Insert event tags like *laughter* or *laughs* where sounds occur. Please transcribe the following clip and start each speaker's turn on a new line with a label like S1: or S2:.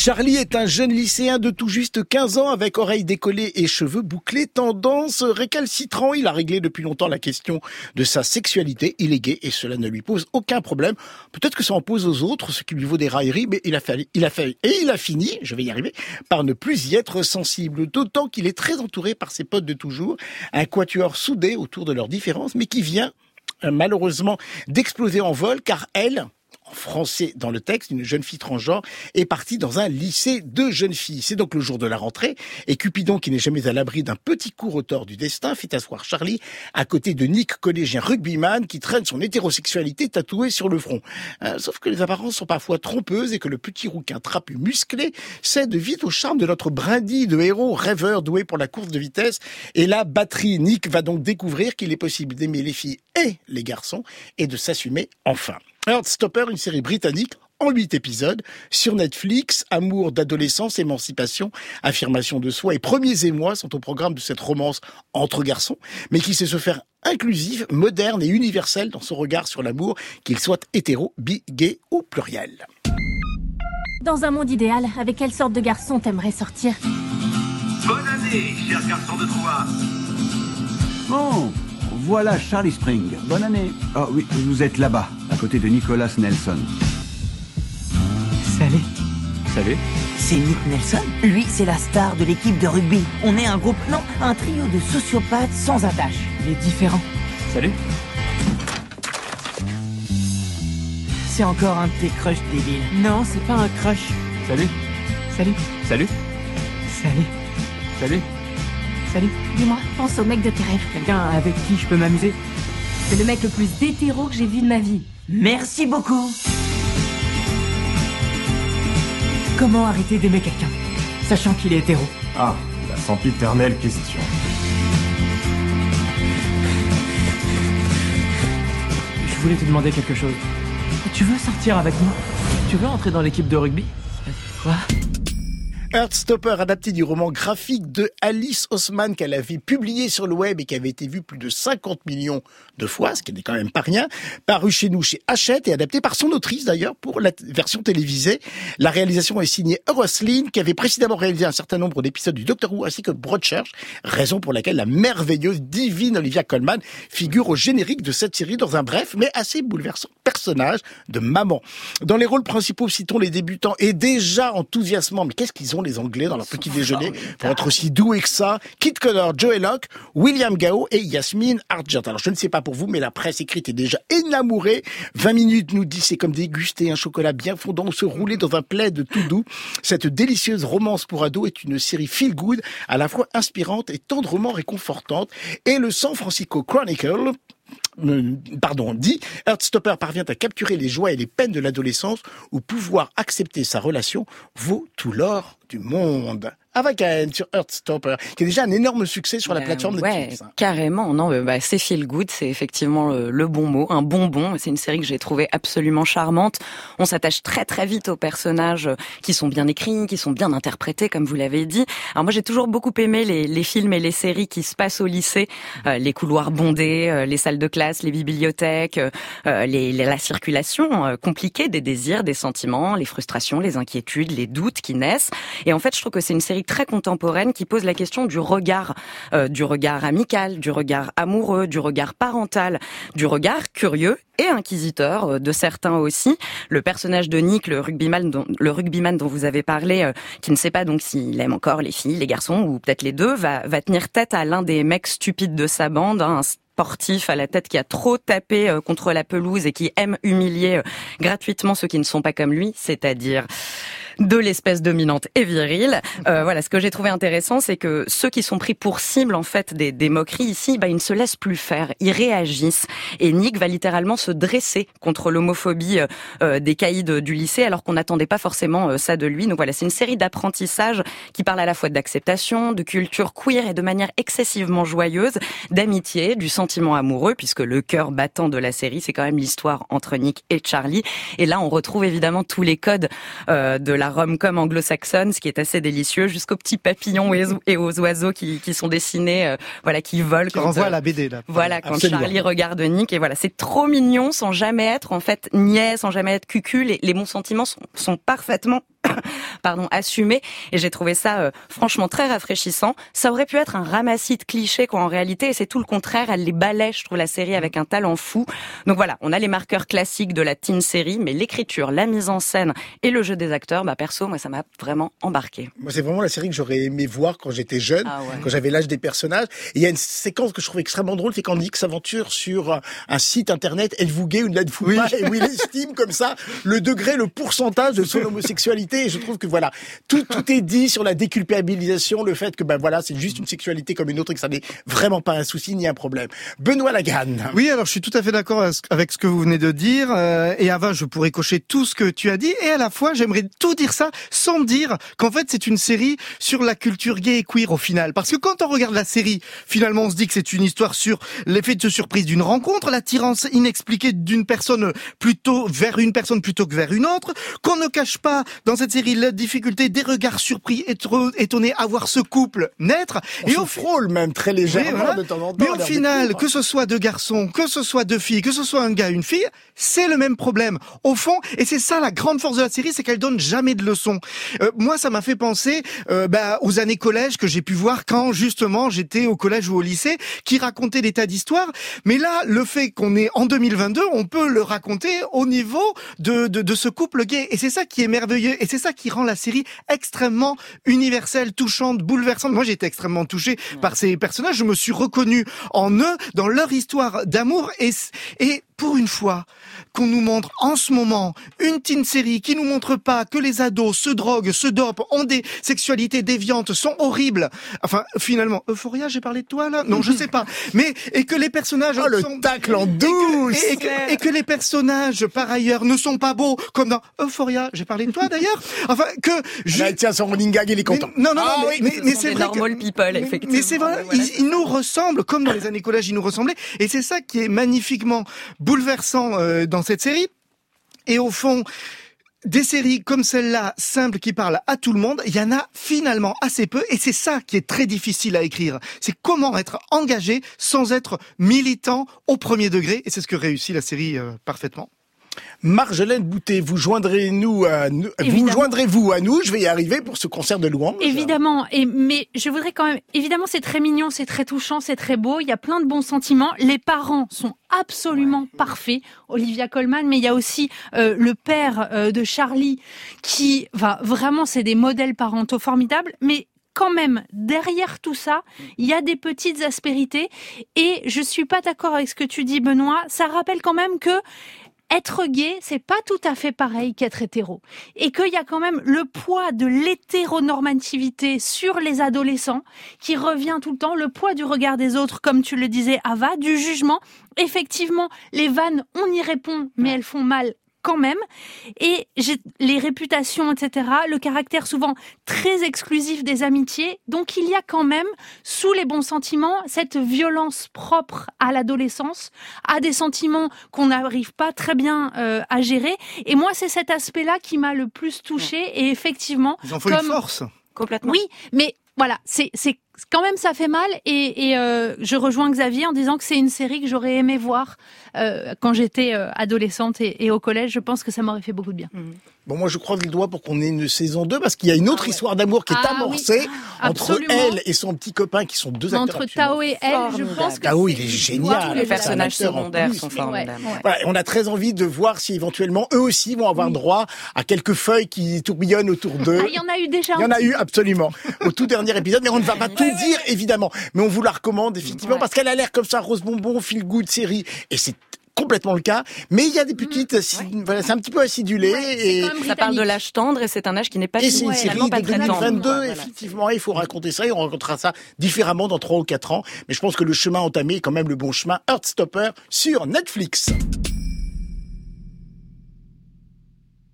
S1: Charlie est un jeune lycéen de tout juste 15 ans avec oreilles décollées et cheveux bouclés, tendance récalcitrant. Il a réglé depuis longtemps la question de sa sexualité. Il est gay et cela ne lui pose aucun problème. Peut-être que ça en pose aux autres, ce qui lui vaut des railleries, mais il a fait, il a et il a fini, je vais y arriver, par ne plus y être sensible. D'autant qu'il est très entouré par ses potes de toujours, un quatuor soudé autour de leurs différences, mais qui vient malheureusement d'exploser en vol car elle, en français dans le texte, une jeune fille transgenre est partie dans un lycée de jeunes filles. C'est donc le jour de la rentrée et Cupidon, qui n'est jamais à l'abri d'un petit coup retort du destin, fait asseoir Charlie à côté de Nick, collégien rugbyman, qui traîne son hétérosexualité tatouée sur le front. Euh, sauf que les apparences sont parfois trompeuses et que le petit rouquin trapu musclé cède vite au charme de notre brindille de héros rêveur doué pour la course de vitesse. Et la batterie, Nick va donc découvrir qu'il est possible d'aimer les filles et les garçons et de s'assumer enfin. Heartstopper, une série britannique en huit épisodes sur Netflix. Amour d'adolescence, émancipation, affirmation de soi et premiers émois sont au programme de cette romance entre garçons, mais qui sait se faire inclusive, moderne et universelle dans son regard sur l'amour, qu'il soit hétéro, bi, gay ou pluriel.
S2: Dans un monde idéal, avec quelle sorte de garçon t'aimerais sortir?
S3: Bonne année, cher garçon de Troyes
S4: Oh, voilà Charlie Spring. Bonne année. Oh oui, vous êtes là-bas, à côté de Nicolas Nelson.
S5: Salut.
S4: Salut.
S5: C'est Nick Nelson Lui, c'est la star de l'équipe de rugby. On est un groupe, non, un trio de sociopathes sans attache.
S6: Il est différent.
S4: Salut.
S5: C'est encore un de tes crushs débiles.
S6: Non, c'est pas un crush.
S4: Salut.
S6: Salut.
S4: Salut.
S6: Salut.
S4: Salut.
S6: Salut.
S2: Dis-moi, pense au mec de tes rêves.
S6: Quelqu'un avec qui je peux m'amuser?
S2: C'est le mec le plus hétéro que j'ai vu de ma vie.
S5: Merci beaucoup.
S6: Comment arrêter d'aimer quelqu'un Sachant qu'il est hétéro?
S7: Ah, la sempiternelle question.
S6: Je voulais te demander quelque chose. Tu veux sortir avec moi? Tu veux entrer dans l'équipe de rugby? Quoi?
S1: Heartstopper, adapté du roman graphique de Alice Osman qu'elle avait publié sur le web et qui avait été vu plus de 50 millions de fois, ce qui n'est quand même pas rien, paru chez nous chez Hachette et adapté par son autrice d'ailleurs pour la version télévisée. La réalisation est signée Roslyn qui avait précédemment réalisé un certain nombre d'épisodes du Doctor Who ainsi que Broadchurch, raison pour laquelle la merveilleuse divine Olivia Colman figure au générique de cette série dans un bref mais assez bouleversant personnage de maman. Dans les rôles principaux, citons les débutants et déjà enthousiasmants, mais qu'est-ce qu'ils ont les Anglais dans leur petit déjeuner pour être aussi doués que ça Kit Connor, Joey Locke, William Gao et Yasmine Argent. Alors je ne sais pas pour vous, mais la presse écrite est déjà énamourée. 20 minutes nous dit c'est comme déguster un chocolat bien fondant ou se rouler dans un plaid tout doux. Cette délicieuse romance pour ados est une série feel good, à la fois inspirante et tendrement réconfortante. Et le San Francisco Chronicle pardon, dit, Heartstopper parvient à capturer les joies et les peines de l'adolescence où pouvoir accepter sa relation vaut tout l'or du monde. Avaken sur Heartstopper, qui est déjà un énorme succès sur la
S8: Euh,
S1: plateforme
S8: ouais,
S1: Netflix. hein.
S8: carrément. Non, mais bah, c'est feel good, c'est effectivement le, le bon mot, un bonbon. C'est une série que j'ai trouvée absolument charmante. On s'attache très très vite aux personnages euh, qui sont bien écrits, qui sont bien interprétés, comme vous l'avez dit. Alors moi, j'ai toujours beaucoup aimé les, les films et les séries qui se passent au lycée, Euh, les couloirs bondés, euh, les salles de classe, les bibliothèques, euh, euh, les, les- la circulation euh, compliquée des désirs, des sentiments, les frustrations, les inquiétudes, les doutes qui naissent. Et en fait, je trouve que c'est une série très contemporaine qui pose la question du regard, euh, du regard amical, du regard amoureux, du regard parental, du regard curieux et inquisiteur euh, de certains aussi. Le personnage de Nick, le rugbyman dont, vous avez parlé, euh, qui ne sait pas donc s'il aime encore les filles, les garçons ou peut-être les deux, va, tenir tête à l'un des mecs stupides de sa bande, hein, un sportif à la tête qui a trop tapé contre la pelouse et qui aime humilier gratuitement ceux qui ne sont pas comme lui, c'est-à-dire de l'espèce dominante et virile. Euh, voilà, ce que j'ai trouvé intéressant, c'est que ceux qui sont pris pour cible en fait des, des moqueries ici, bah, ils ne se laissent plus faire, ils réagissent. Et Nick va littéralement se dresser contre l'homophobie euh, euh, des caïds du lycée, alors qu'on n'attendait pas forcément euh, ça de lui. Donc voilà, c'est une série d'apprentissages qui parle à la fois d'acceptation, de culture queer et de manière excessivement joyeuse, d'amitié, du sentiment amoureux, puisque le cœur battant de la série, c'est quand même l'histoire entre Nick et Charlie. Et là, on retrouve évidemment tous les codes euh, de la rom-com anglo-saxonne, ce qui est assez délicieux, jusqu'aux petits papillons et aux- et aux oiseaux qui, qui sont dessinés, euh, voilà, qui volent.
S9: Qui
S8: quand,
S9: renvoie
S8: euh,
S9: à la BD là.
S8: voilà, quand
S1: Absolument.
S8: Charlie regarde Nick, et voilà, c'est trop mignon, sans jamais être en fait niais, sans jamais être cucul. Les, les bons sentiments sont, sont parfaitement *laughs* pardon, assumé. Et j'ai trouvé ça euh, franchement très rafraîchissant. Ça aurait pu être un ramassis de clichés, quoi, en réalité. Et c'est tout le contraire. Elle les balaie, je trouve, la série avec un talent fou. Donc voilà, on a les marqueurs classiques de la teen série, mais l'écriture, la mise en scène et le jeu des acteurs, bah perso, moi, ça m'a vraiment embarqué.
S1: Moi, c'est vraiment la série que j'aurais aimé voir quand j'étais jeune,
S8: Ah ouais.
S1: quand j'avais l'âge des personnages. Et il y a une séquence que je trouve extrêmement drôle, c'est quand Nick s'aventure sur un- un site internet, êtes-vous gay ou ne l'êtes-vous pas, et où il estime comme ça le degré, le pourcentage de son *laughs* homosexualité. Et je trouve que voilà, tout, tout est dit sur la déculpabilisation, le fait que ben voilà, c'est juste une sexualité comme une autre et que ça n'est vraiment pas un souci ni un problème. Benoît Lagarde.
S9: Oui, alors je suis tout à fait d'accord avec ce que vous venez de dire. euh, et Ava, je pourrais cocher tout ce que tu as dit. Et à la fois, j'aimerais tout dire ça sans dire qu'en fait c'est une série sur la culture gay et queer au final. Parce que quand on regarde la série, finalement on se dit que c'est une histoire sur l'effet de surprise d'une rencontre, l'attirance inexpliquée d'une personne plutôt vers une personne plutôt que vers une autre, qu'on ne cache pas dans cette série la difficulté des regards surpris et trop étonnés à voir ce couple naître.
S1: On
S9: et au
S1: frôle même très légèrement
S9: oui, voilà.
S1: de temps en temps.
S9: Mais au final, que ce soit deux garçons, que ce soit deux filles, que ce soit un gars, une fille, c'est le même problème. Au fond, et c'est ça la grande force de la série, c'est qu'elle donne jamais de leçons. Euh, moi, ça m'a fait penser euh, bah, aux années collège que j'ai pu voir quand justement j'étais au collège ou au lycée, qui racontaient des tas d'histoires. Mais là, le fait qu'on est en 2022, on peut le raconter au niveau de, de, de ce couple gay. Et c'est ça qui est merveilleux. Et c'est ça qui rend la série extrêmement universelle, touchante, bouleversante. Moi, j'ai été extrêmement touché par ces personnages. Je me suis reconnu en eux, dans leur histoire d'amour. Et, et pour une fois qu'on nous montre en ce moment une teen série qui nous montre pas que les ados se droguent, se dopent, ont des sexualités déviantes, sont horribles. Enfin, finalement, Euphoria, j'ai parlé de toi là? Non, je sais pas. Mais et que les personnages
S1: Oh, le
S9: sont
S1: tacle en douce
S9: et que, et que- et que les personnages par ailleurs ne sont pas beaux comme dans Euphoria. J'ai parlé de toi d'ailleurs. Enfin que je...
S1: Là, tiens, son running gag, il est content.
S9: Mais- non, non,
S1: Ah
S9: non, mais,
S1: oui,
S9: mais, mais c'est vrai
S8: normal
S9: que,
S8: people, effectivement.
S9: Mais c'est vrai,
S8: Ouais, voilà.
S9: ils, ils nous ressemblent comme dans les années collège, ils nous ressemblaient. Et c'est ça qui est magnifiquement bouleversant euh, dans cette série. Et au fond, des séries comme celle-là, simples, qui parlent à tout le monde, il y en a finalement assez peu. Et c'est ça qui est très difficile à écrire. C'est comment être engagé sans être militant au premier degré. Et c'est ce que réussit la série euh, parfaitement.
S1: Marjolaine Boutet, vous joindrez nous, à nous vous joindrez-vous à nous Je vais y arriver pour ce concert de louange.
S10: Évidemment, et mais je voudrais quand même. Évidemment, c'est très mignon, c'est très touchant, c'est très beau. Il y a plein de bons sentiments. Les parents sont absolument parfaits, Olivia Colman, mais il y a aussi euh, le père euh, de Charlie qui, va vraiment, c'est des modèles parentaux formidables. Mais quand même, derrière tout ça, il y a des petites aspérités. Et je suis pas d'accord avec ce que tu dis, Benoît. Ça rappelle quand même que être gay, c'est pas tout à fait pareil qu'être hétéro. Et qu'il y a quand même le poids de l'hétéronormativité sur les adolescents qui revient tout le temps, le poids du regard des autres, comme tu le disais, Ava, du jugement. Effectivement, les vannes, on y répond, mais elles font mal quand même. Et j'ai les réputations, etc., le caractère souvent très exclusif des amitiés. Donc il y a quand même, sous les bons sentiments, cette violence propre à l'adolescence, à des sentiments qu'on n'arrive pas très bien euh, à gérer. Et moi, c'est cet aspect-là qui m'a le plus touchée. Et effectivement,
S9: Ils en font
S10: comme-
S9: une force.
S8: Complètement.
S10: oui, mais voilà, c'est c'est quand même ça fait mal et, et euh, je rejoins Xavier en disant que c'est une série que j'aurais aimé voir euh, quand j'étais euh, adolescente et, et au collège. Je pense que ça m'aurait fait beaucoup de bien.
S1: Bon, moi, je croise le doigt pour qu'on ait une saison 2 parce qu'il y a une autre histoire d'amour qui est
S10: Ah oui,
S1: amorcée entre
S10: absolument.
S1: elle et son petit copain qui sont deux acteurs.
S10: Entre Tao et elle, je pense que
S1: Tao, il est génial.
S10: tous
S8: Les personnages secondaires sont formidables.
S10: ouais.
S1: Voilà, on a très envie de voir si éventuellement eux aussi vont avoir droit à quelques feuilles qui tourbillonnent autour d'eux.
S10: Ah, il y en a eu déjà.
S1: Il y en a eu absolument au tout dernier épisode, mais on ne va pas tout dire évidemment. Mais on vous la recommande effectivement
S8: Ouais.
S1: parce qu'elle a l'air comme ça rose bonbon, feel good série, et c'est complètement le cas. Mais il y a des petites, assi- voilà, c'est un petit peu acidulé et,
S10: quand même
S8: Ça parle de l'âge tendre et c'est un âge qui n'est pas
S1: et c'est une série
S8: pas
S1: de
S8: très tendre.
S1: 2022.
S8: Voilà.
S1: Effectivement, il faut raconter ça et on racontera ça différemment dans trois ou quatre ans. Mais je pense que le chemin entamé est quand même le bon chemin. Heartstopper sur Netflix.